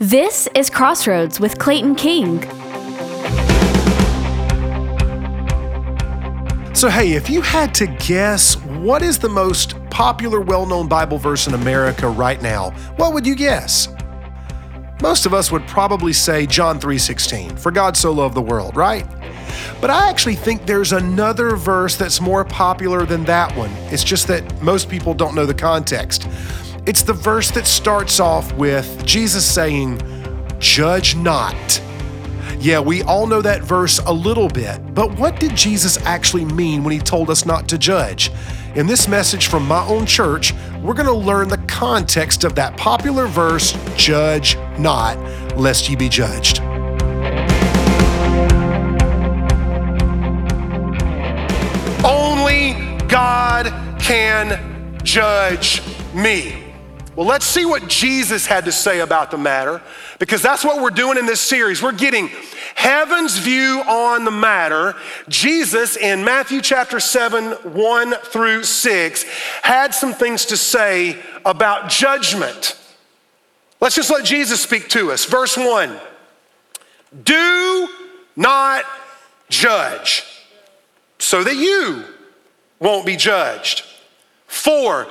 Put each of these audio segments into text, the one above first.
This is Crossroads with Clayton King. So, hey, if you had to guess what is the most popular, well known Bible verse in America right now, what would you guess? Most of us would probably say John 3:16, for God so loved the world, right? But I actually think there's another verse that's more popular than that one. It's just that most people don't know the context. It's the verse that starts off with Jesus saying, Judge not. Yeah, we all know that verse a little bit, but what did Jesus actually mean when he told us not to judge? In this message from my own church, we're going to learn the context of that popular verse, Judge not, lest ye be judged. Only God can judge me. Well, let's see what Jesus had to say about the matter, because that's what we're doing in this series. We're getting heaven's view on the matter. Jesus, in Matthew chapter 7, 1 through 6, had some things to say about judgment. Let's just let Jesus speak to us. Verse 1 Do not judge, so that you won't be judged. Four,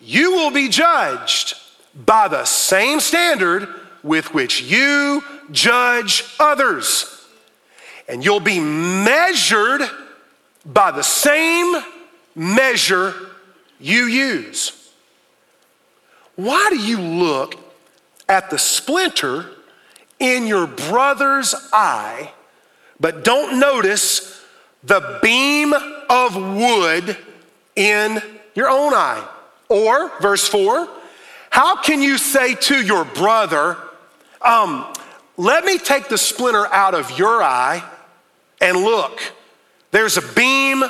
you will be judged by the same standard with which you judge others. And you'll be measured by the same measure you use. Why do you look at the splinter in your brother's eye, but don't notice the beam of wood in your own eye? Or, verse 4, how can you say to your brother, um, let me take the splinter out of your eye and look, there's a beam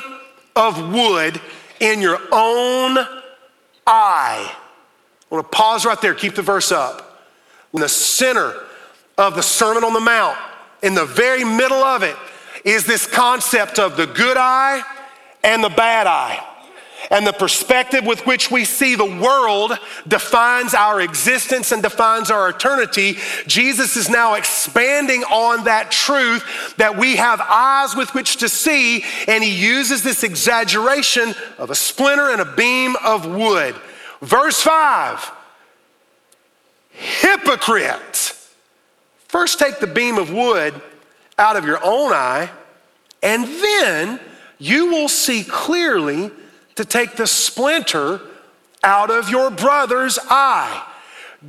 of wood in your own eye. I want to pause right there, keep the verse up. In the center of the Sermon on the Mount, in the very middle of it, is this concept of the good eye and the bad eye. And the perspective with which we see the world defines our existence and defines our eternity. Jesus is now expanding on that truth that we have eyes with which to see, and he uses this exaggeration of a splinter and a beam of wood. Verse 5 Hypocrite. First, take the beam of wood out of your own eye, and then you will see clearly to take the splinter out of your brother's eye.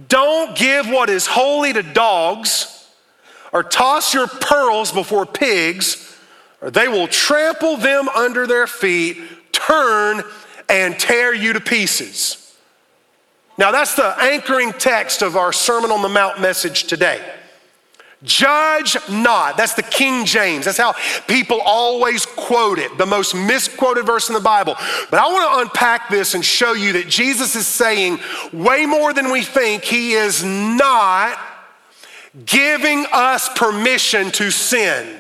Don't give what is holy to dogs, or toss your pearls before pigs, or they will trample them under their feet, turn and tear you to pieces. Now, that's the anchoring text of our Sermon on the Mount message today. Judge not. That's the King James. That's how people always quote it, the most misquoted verse in the Bible. But I want to unpack this and show you that Jesus is saying way more than we think. He is not giving us permission to sin.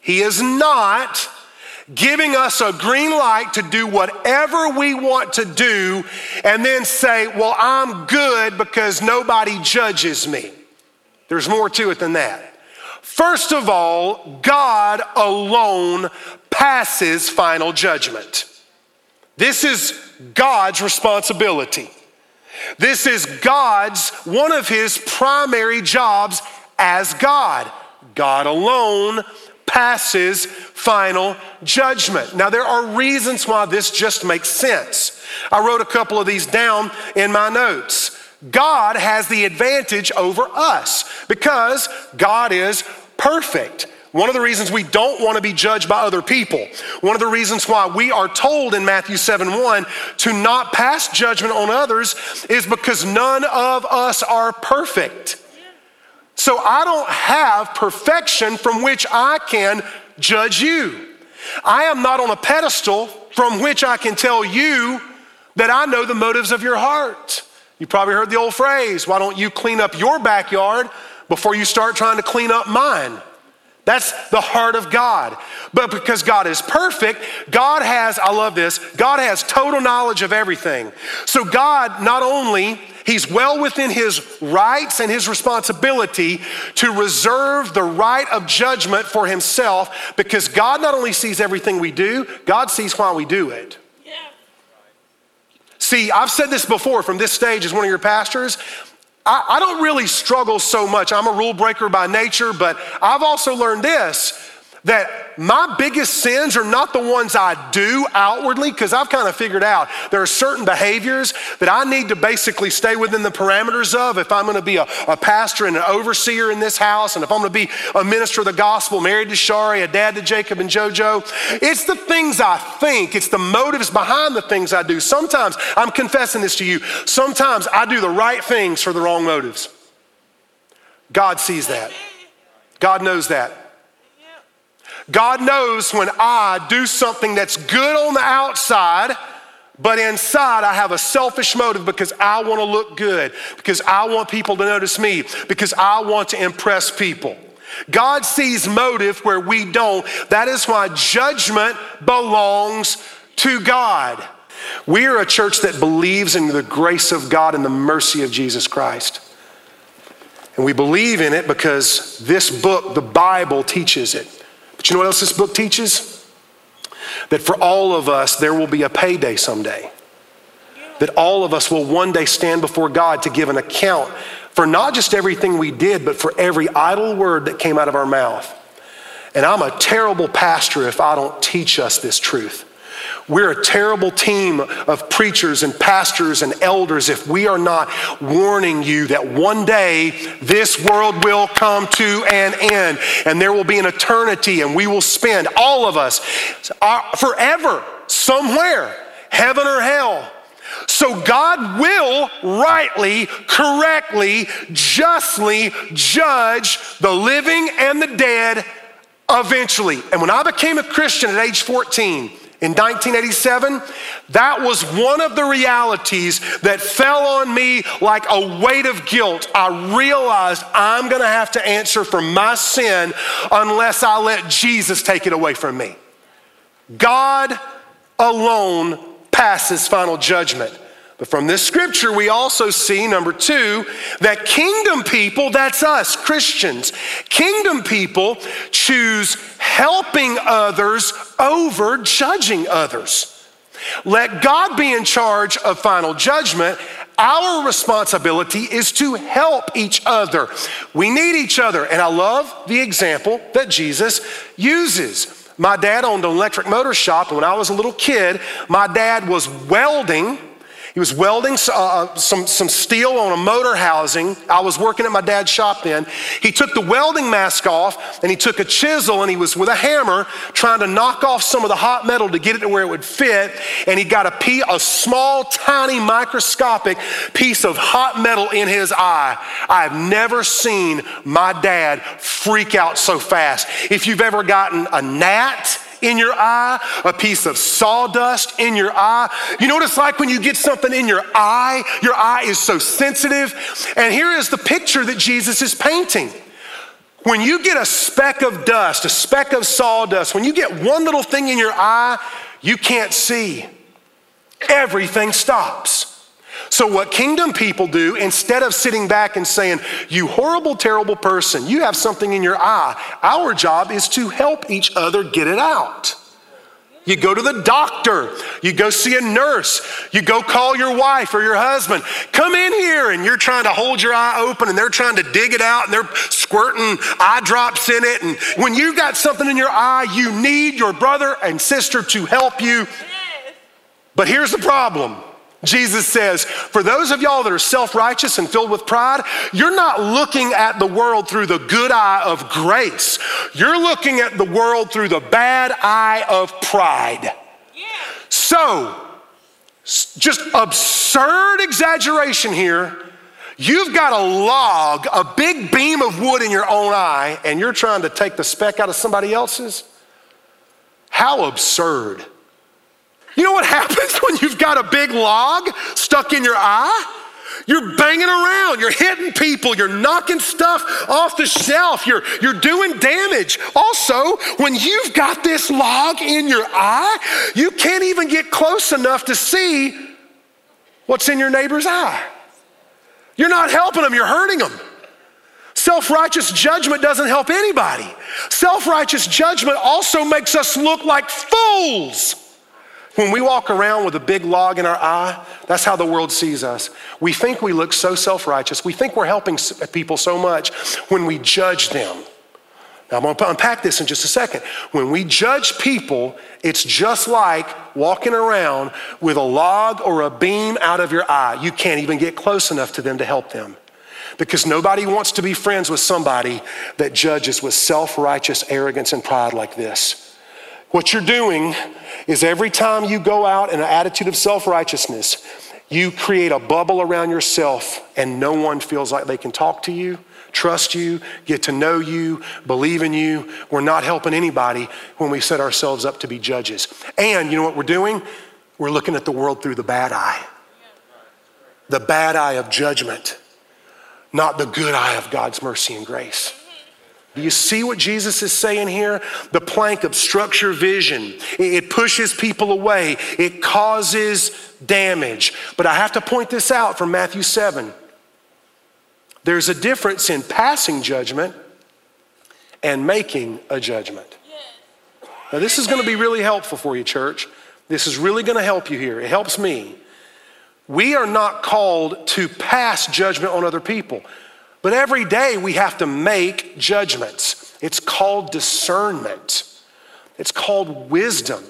He is not giving us a green light to do whatever we want to do and then say, Well, I'm good because nobody judges me. There's more to it than that. First of all, God alone passes final judgment. This is God's responsibility. This is God's, one of his primary jobs as God. God alone passes final judgment. Now, there are reasons why this just makes sense. I wrote a couple of these down in my notes. God has the advantage over us because God is perfect. One of the reasons we don't want to be judged by other people, one of the reasons why we are told in Matthew 7 1 to not pass judgment on others is because none of us are perfect. So I don't have perfection from which I can judge you. I am not on a pedestal from which I can tell you that I know the motives of your heart. You probably heard the old phrase why don't you clean up your backyard before you start trying to clean up mine? That's the heart of God. But because God is perfect, God has, I love this, God has total knowledge of everything. So God not only He's well within his rights and his responsibility to reserve the right of judgment for himself because God not only sees everything we do, God sees why we do it. See, I've said this before from this stage as one of your pastors. I, I don't really struggle so much. I'm a rule breaker by nature, but I've also learned this that my biggest sins are not the ones I do outwardly, because I've kind of figured out there are certain behaviors that I need to basically stay within the parameters of if I'm going to be a, a pastor and an overseer in this house, and if I'm going to be a minister of the gospel, married to Sharie, a dad to Jacob and JoJo. It's the things I think, it's the motives behind the things I do. Sometimes, I'm confessing this to you, sometimes I do the right things for the wrong motives. God sees that. God knows that. God knows when I do something that's good on the outside, but inside I have a selfish motive because I want to look good, because I want people to notice me, because I want to impress people. God sees motive where we don't. That is why judgment belongs to God. We are a church that believes in the grace of God and the mercy of Jesus Christ. And we believe in it because this book, the Bible, teaches it. But you know what else this book teaches? That for all of us, there will be a payday someday. That all of us will one day stand before God to give an account for not just everything we did, but for every idle word that came out of our mouth. And I'm a terrible pastor if I don't teach us this truth. We're a terrible team of preachers and pastors and elders if we are not warning you that one day this world will come to an end and there will be an eternity and we will spend, all of us, uh, forever somewhere, heaven or hell. So God will rightly, correctly, justly judge the living and the dead eventually. And when I became a Christian at age 14, in 1987, that was one of the realities that fell on me like a weight of guilt. I realized I'm to have to answer for my sin unless I let Jesus take it away from me. God alone passes final judgment. But from this scripture, we also see, number two, that kingdom people, that's us, Christians, kingdom people choose helping others over judging others. Let God be in charge of final judgment. Our responsibility is to help each other. We need each other. And I love the example that Jesus uses. My dad owned an electric motor shop, and when I was a little kid, my dad was welding he was welding uh, uh, some, some steel on a motor housing. I was working at my dad's shop then. He took the welding mask off and he took a chisel and he was with a hammer trying to knock off some of the hot metal to get it to where it would fit. And he got a, piece, a small, tiny, microscopic piece of hot metal in his eye. I've never seen my dad freak out so fast. If you've ever gotten a gnat, in your eye, a piece of sawdust in your eye. You know what it's like when you get something in your eye? Your eye is so sensitive. And here is the picture that Jesus is painting. When you get a speck of dust, a speck of sawdust, when you get one little thing in your eye, you can't see. Everything stops. So, what kingdom people do, instead of sitting back and saying, You horrible, terrible person, you have something in your eye, our job is to help each other get it out. You go to the doctor, you go see a nurse, you go call your wife or your husband, come in here, and you're trying to hold your eye open and they're trying to dig it out and they're squirting eye drops in it. And when you've got something in your eye, you need your brother and sister to help you. But here's the problem Jesus says, for those of y'all that are self righteous and filled with pride, you're not looking at the world through the good eye of grace. You're looking at the world through the bad eye of pride. Yeah. So, just absurd exaggeration here. You've got a log, a big beam of wood in your own eye, and you're trying to take the speck out of somebody else's? How absurd. You know what happens when you've got a big log stuck in your eye? You're banging around, you're hitting people, you're knocking stuff off the shelf, you're, you're doing damage. Also, when you've got this log in your eye, you can't even get close enough to see what's in your neighbor's eye. You're not helping them, you're hurting them. Self righteous judgment doesn't help anybody. Self righteous judgment also makes us look like fools. When we walk around with a big log in our eye, that's how the world sees us. We think we look so self righteous. We think we're helping people so much when we judge them. Now, I'm going to unpack this in just a second. When we judge people, it's just like walking around with a log or a beam out of your eye. You can't even get close enough to them to help them. Because nobody wants to be friends with somebody that judges with self righteous arrogance and pride like this. What you're doing is every time you go out in an attitude of self righteousness, you create a bubble around yourself and no one feels like they can talk to you trust you, get to know you, believe in you. We're not helping anybody when we set ourselves up to be judges. And you know what we're doing? We're looking at the world through the bad eye. The bad eye of judgment, not the good eye of God's mercy and grace. Do you see what Jesus is saying here? The plank obstructs your vision. It pushes people away. It causes damage. But I have to point this out from Matthew 7. There's a difference in passing judgment and making a judgment. Now, this is going to be really helpful for you, church. This is really going to help you here. It helps me. We are not called to pass judgment on other people, but every day we have to make judgments. It's called discernment, it's called wisdom.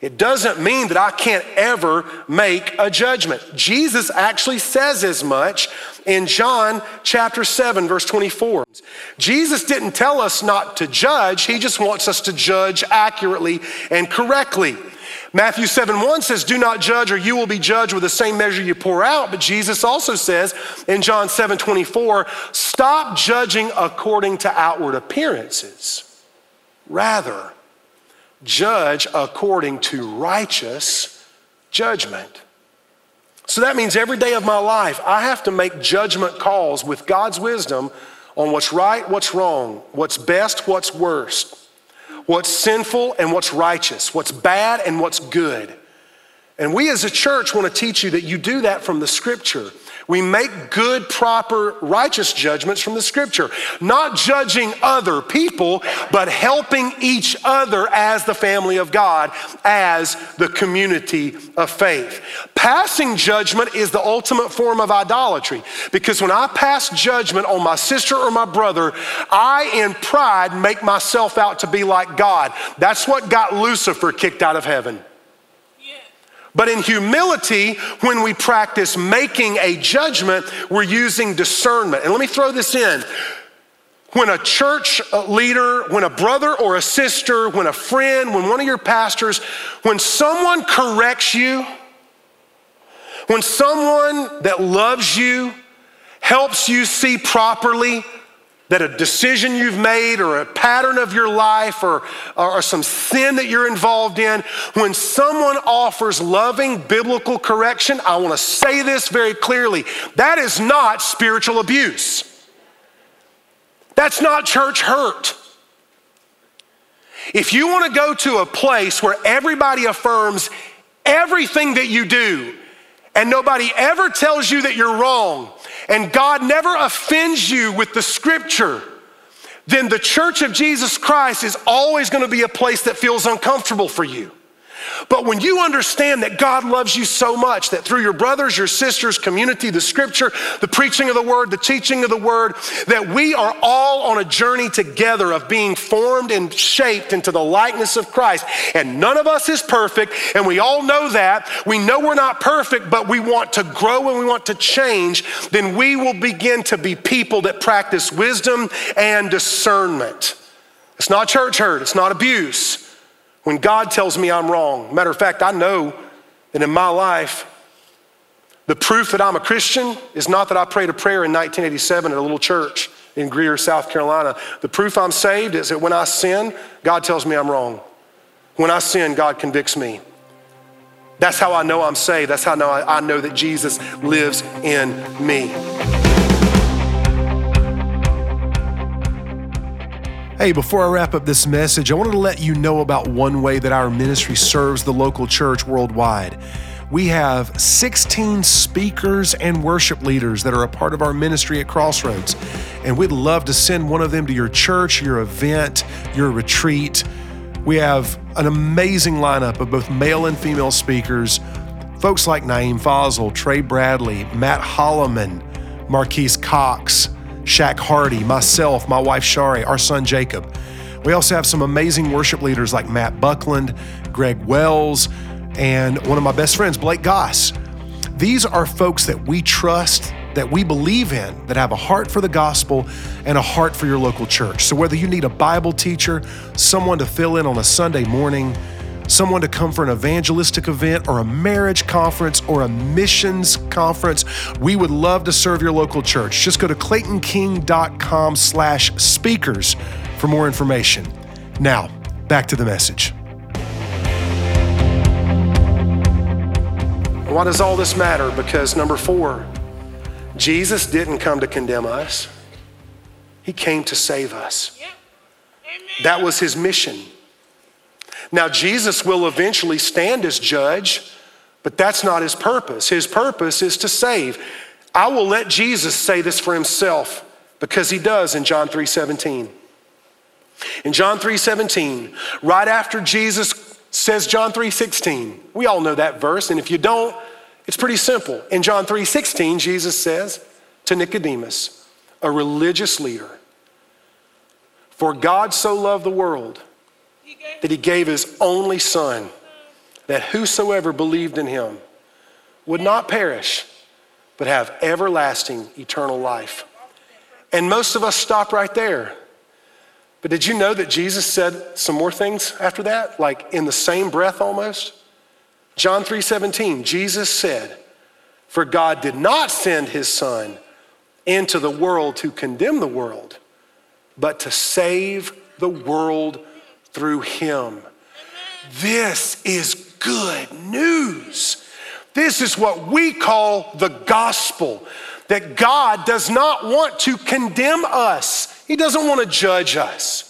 It doesn't mean that I can't ever make a judgment. Jesus actually says as much in John chapter 7, verse 24. Jesus didn't tell us not to judge, He just wants us to judge accurately and correctly. Matthew 7 1 says, Do not judge, or you will be judged with the same measure you pour out. But Jesus also says in John 7 24, Stop judging according to outward appearances. Rather, judge according to righteous judgment. So that means every day of my life, I have to make judgment calls with God's wisdom on what's right, what's wrong, what's best, what's worst, what's sinful and what's righteous, what's bad and what's good. And we as a church want to teach you that you do that from the scripture. We make good, proper, righteous judgments from the scripture, not judging other people, but helping each other as the family of God, as the community of faith. Passing judgment is the ultimate form of idolatry because when I pass judgment on my sister or my brother, I, in pride, make myself out to be like God. That's what got Lucifer kicked out of heaven. But in humility, when we practice making a judgment, we're using discernment. And let me throw this in. When a church leader, when a brother or a sister, when a friend, when one of your pastors, when someone corrects you, when someone that loves you helps you see properly that a decision you've made or a pattern of your life or, or some sin that you're involved in, when someone offers loving biblical correction, I want to say this very clearly that is not spiritual abuse. That's not church hurt. If you want to go to a place where everybody affirms everything that you do and nobody ever tells you that you're wrong, and God never offends you with the scripture, then the church of Jesus Christ is always going to be a place that feels uncomfortable for you. But when you understand that God loves you so much that through your brothers, your sisters, community, the scripture, the preaching of the word, the teaching of the word, that we are all on a journey together of being formed and shaped into the likeness of Christ. And none of us is perfect, and we all know that. We know we're not perfect, but we want to grow and we want to change. Then we will begin to be people that practice wisdom and discernment. It's not church hurt, it's not abuse. When God tells me I'm wrong, matter of fact, I know that in my life, the proof that I'm a Christian is not that I prayed a prayer in 1987 at a little church in Greer, South Carolina. The proof I'm saved is that when I sin, God tells me I'm wrong. When I sin, God convicts me. That's how I know I'm saved. That's how I know that Jesus lives in me. Hey, before I wrap up this message, I wanted to let you know about one way that our ministry serves the local church worldwide. We have 16 speakers and worship leaders that are a part of our ministry at Crossroads. And we'd love to send one of them to your church, your event, your retreat. We have an amazing lineup of both male and female speakers. Folks like Naeem Fazal, Trey Bradley, Matt Holloman, Marquise Cox, Shaq Hardy, myself, my wife Sharie, our son Jacob. We also have some amazing worship leaders like Matt Buckland, Greg Wells, and one of my best friends, Blake Goss. These are folks that we trust, that we believe in, that have a heart for the gospel and a heart for your local church. So, whether you need a Bible teacher, someone to fill in on a Sunday morning, someone to come for an evangelistic event or a marriage conference or a missions conference, we would love to serve your local church. Just go to claytonking.com slash speakers for more information. Now, back to the message. Why does all this matter? Because number four, Jesus didn't come to condemn us, He came to save us. That was His mission. Now, Jesus will eventually stand as judge, but that's not His purpose. His purpose is to save. I will let Jesus say this for Himself because He does in John 3 17. In John 3 17, right after Jesus says John 3:16. We all know that verse, and if you don't, it's pretty simple. In John 3:16, Jesus says to Nicodemus, a religious leader, "For God so loved the world that he gave his only son, that whosoever believed in him would not perish, but have everlasting eternal life." And most of us stop right there. But did you know that Jesus said some more things after that, like in the same breath almost? John 3:17, Jesus said, "For God did not send his son into the world to condemn the world, but to save the world through him." This is good news. This is what we call the gospel that God does not want to condemn us. He doesn't want to judge us.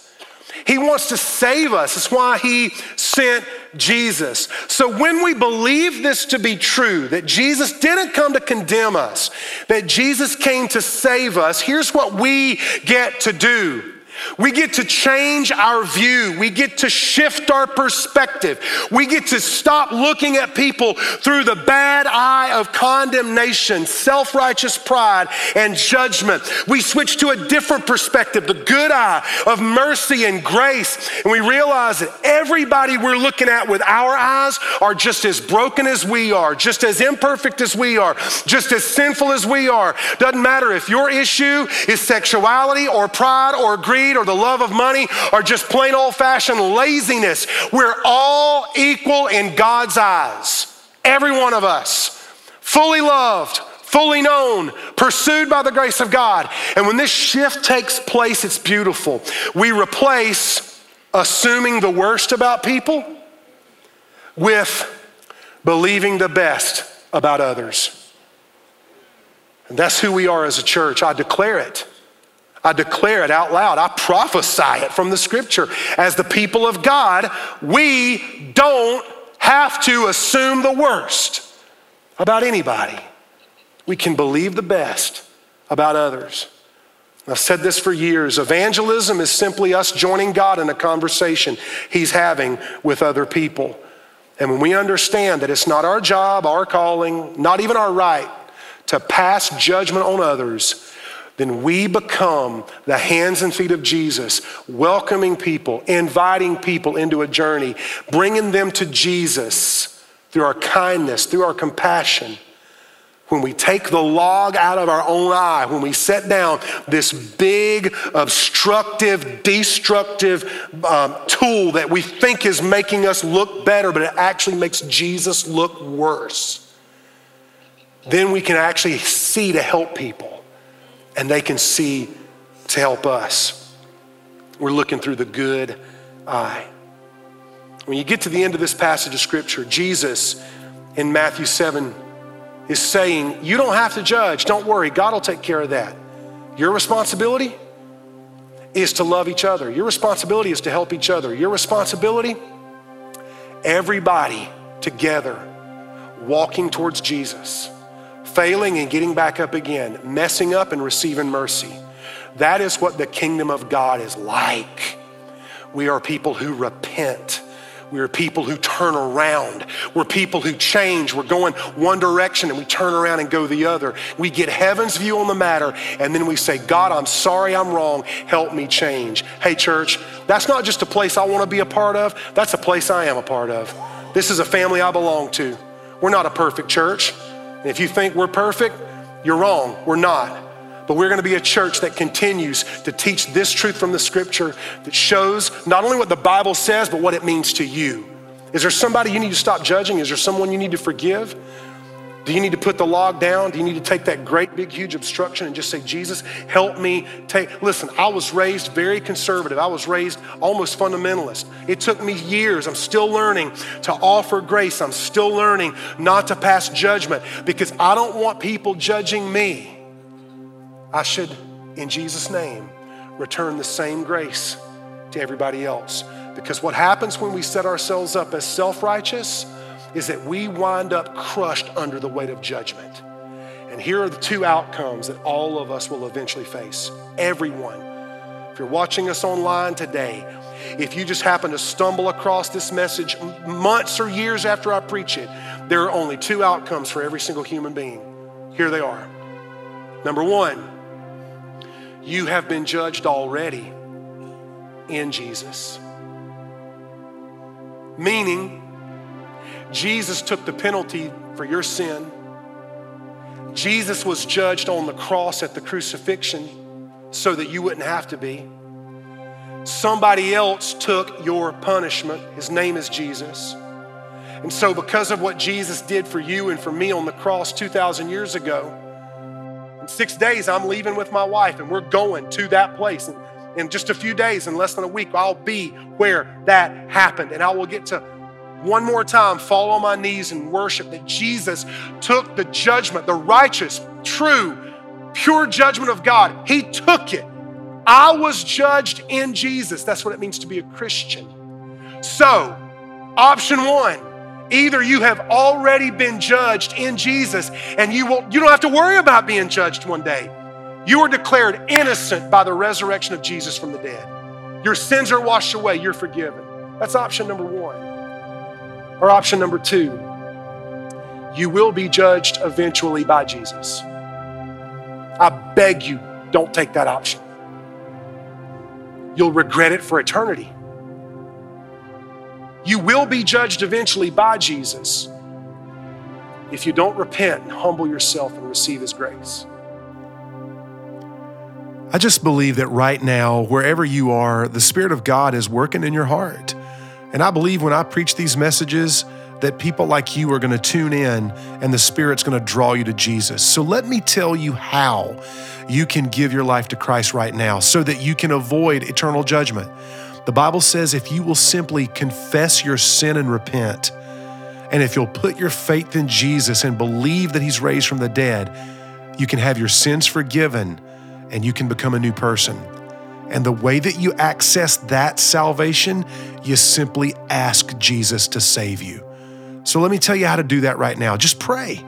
He wants to save us. That's why he sent Jesus. So when we believe this to be true, that Jesus didn't come to condemn us, that Jesus came to save us, here's what we get to do. We get to change our view. We get to shift our perspective. We get to stop looking at people through the bad eye of condemnation, self righteous pride, and judgment. We switch to a different perspective, the good eye of mercy and grace. And we realize that everybody we're looking at with our eyes are just as broken as we are, just as imperfect as we are, just as sinful as we are. Doesn't matter if your issue is sexuality or pride or greed greed or the love of money or just plain old fashioned laziness. We're all equal in God's eyes. Every one of us. Fully loved, fully known, pursued by the grace of God. And when this shift takes place, it's beautiful. We replace assuming the worst about people with believing the best about others. And that's who we are as a church. I declare it. I declare it out loud. I prophesy it from the scripture. As the people of God, we don't have to assume the worst about anybody. We can believe the best about others. I've said this for years. Evangelism is simply us joining God in a conversation He's having with other people. And when we understand that it's not our job, our calling, not even our right to pass judgment on others, then we become the hands and feet of Jesus, welcoming people, inviting people into a journey, bringing them to Jesus through our kindness, through our compassion. When we take the log out of our own eye, when we set down this big, obstructive, destructive um, tool that we think is making us look better, but it actually makes Jesus look worse, then we can actually see to help people and they can see to help us. We're looking through the good eye. When you get to the end of this passage of scripture, Jesus in Matthew 7 is saying, You don't have to judge. Don't worry. God will take care of that. Your responsibility is to love each other. Your responsibility is to help each other. Your responsibility, everybody together walking towards Jesus, failing and getting back up again, messing up and receiving mercy. That is what the kingdom of God is like. We are people who repent. We are people who turn around. We're people who change. We're going one direction and we turn around and go the other. We get heaven's view on the matter and then we say, God, I'm sorry I'm wrong. Help me change. Hey, church, that's not just a place I want to be a part of, that's a place I am a part of. This is a family I belong to. We're not a perfect church. And if you think we're perfect, you're wrong. We're not. But we're going to be a church that continues to teach this truth from the scripture that shows not only what the Bible says, but what it means to you. Is there somebody you need to stop judging? Is there someone you need to forgive? Do you need to put the log down? Do you need to take that great, big, huge obstruction and just say, Jesus, help me take. Listen, I was raised very conservative. I was raised almost fundamentalist. It took me years. I'm still learning to offer grace. I'm still learning not to pass judgment because I don't want people judging me. I should, in Jesus' name, return the same grace to everybody else. Because what happens when we set ourselves up as self righteous? Is that we wind up crushed under the weight of judgment. And here are the two outcomes that all of us will eventually face. Everyone. If you're watching us online today, if you just happen to stumble across this message months or years after I preach it, there are only two outcomes for every single human being. Here they are. Number one, you have been judged already in Jesus. Meaning, Jesus took the penalty for your sin. Jesus was judged on the cross at the crucifixion so that you wouldn't have to be. Somebody else took your punishment. His name is Jesus. And so, because of what Jesus did for you and for me on the cross 2,000 years ago, in six days, I'm leaving with my wife and we're going to that place. And in just a few days, in less than a week, I'll be where that happened and I will get to one more time fall on my knees and worship that Jesus took the judgment, the righteous, true, pure judgment of God. He took it. I was judged in Jesus. That's what it means to be a Christian. So, option one, either you have already been judged in Jesus and you will you don't have to worry about being judged one day. You are declared innocent by the resurrection of Jesus from the dead. Your sins are washed away, you're forgiven. That's option number 1. Or option number two, you will be judged eventually by Jesus. I beg you, don't take that option. You'll regret it for eternity. You will be judged eventually by Jesus if you don't repent and humble yourself and receive His grace. I just believe that right now, wherever you are, the Spirit of God is working in your heart. And I believe when I preach these messages, that people like you are going to tune in and the Spirit's going to draw you to Jesus. So let me tell you how you can give your life to Christ right now so that you can avoid eternal judgment. The Bible says if you will simply confess your sin and repent, and if you'll put your faith in Jesus and believe that He's raised from the dead, you can have your sins forgiven and you can become a new person. And the way that you access that salvation, you simply ask Jesus to save you. So let me tell you how to do that right now. Just pray.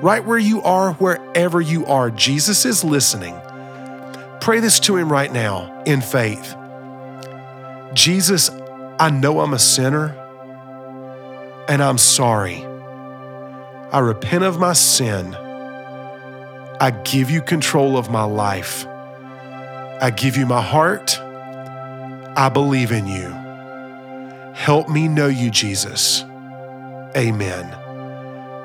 Right where you are, wherever you are, Jesus is listening. Pray this to Him right now in faith. Jesus, I know I'm a sinner and I'm sorry. I repent of my sin. I give you control of my life. I give you my heart. I believe in you. Help me know you, Jesus. Amen.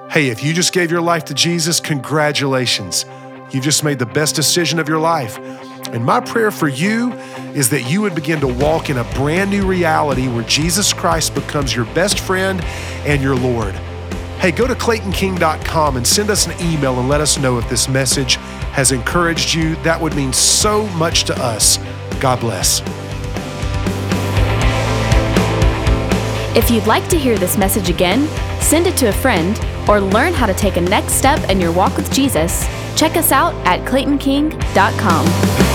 Hey, if you just gave your life to Jesus, congratulations. You've just made the best decision of your life. And my prayer for you is that you would begin to walk in a brand new reality where Jesus Christ becomes your best friend and your Lord. Hey, go to claytonking.com and send us an email and let us know if this message has encouraged you. That would mean so much to us. God bless. If you'd like to hear this message again, send it to a friend, or learn how to take a next step in your walk with Jesus, check us out at claytonking.com.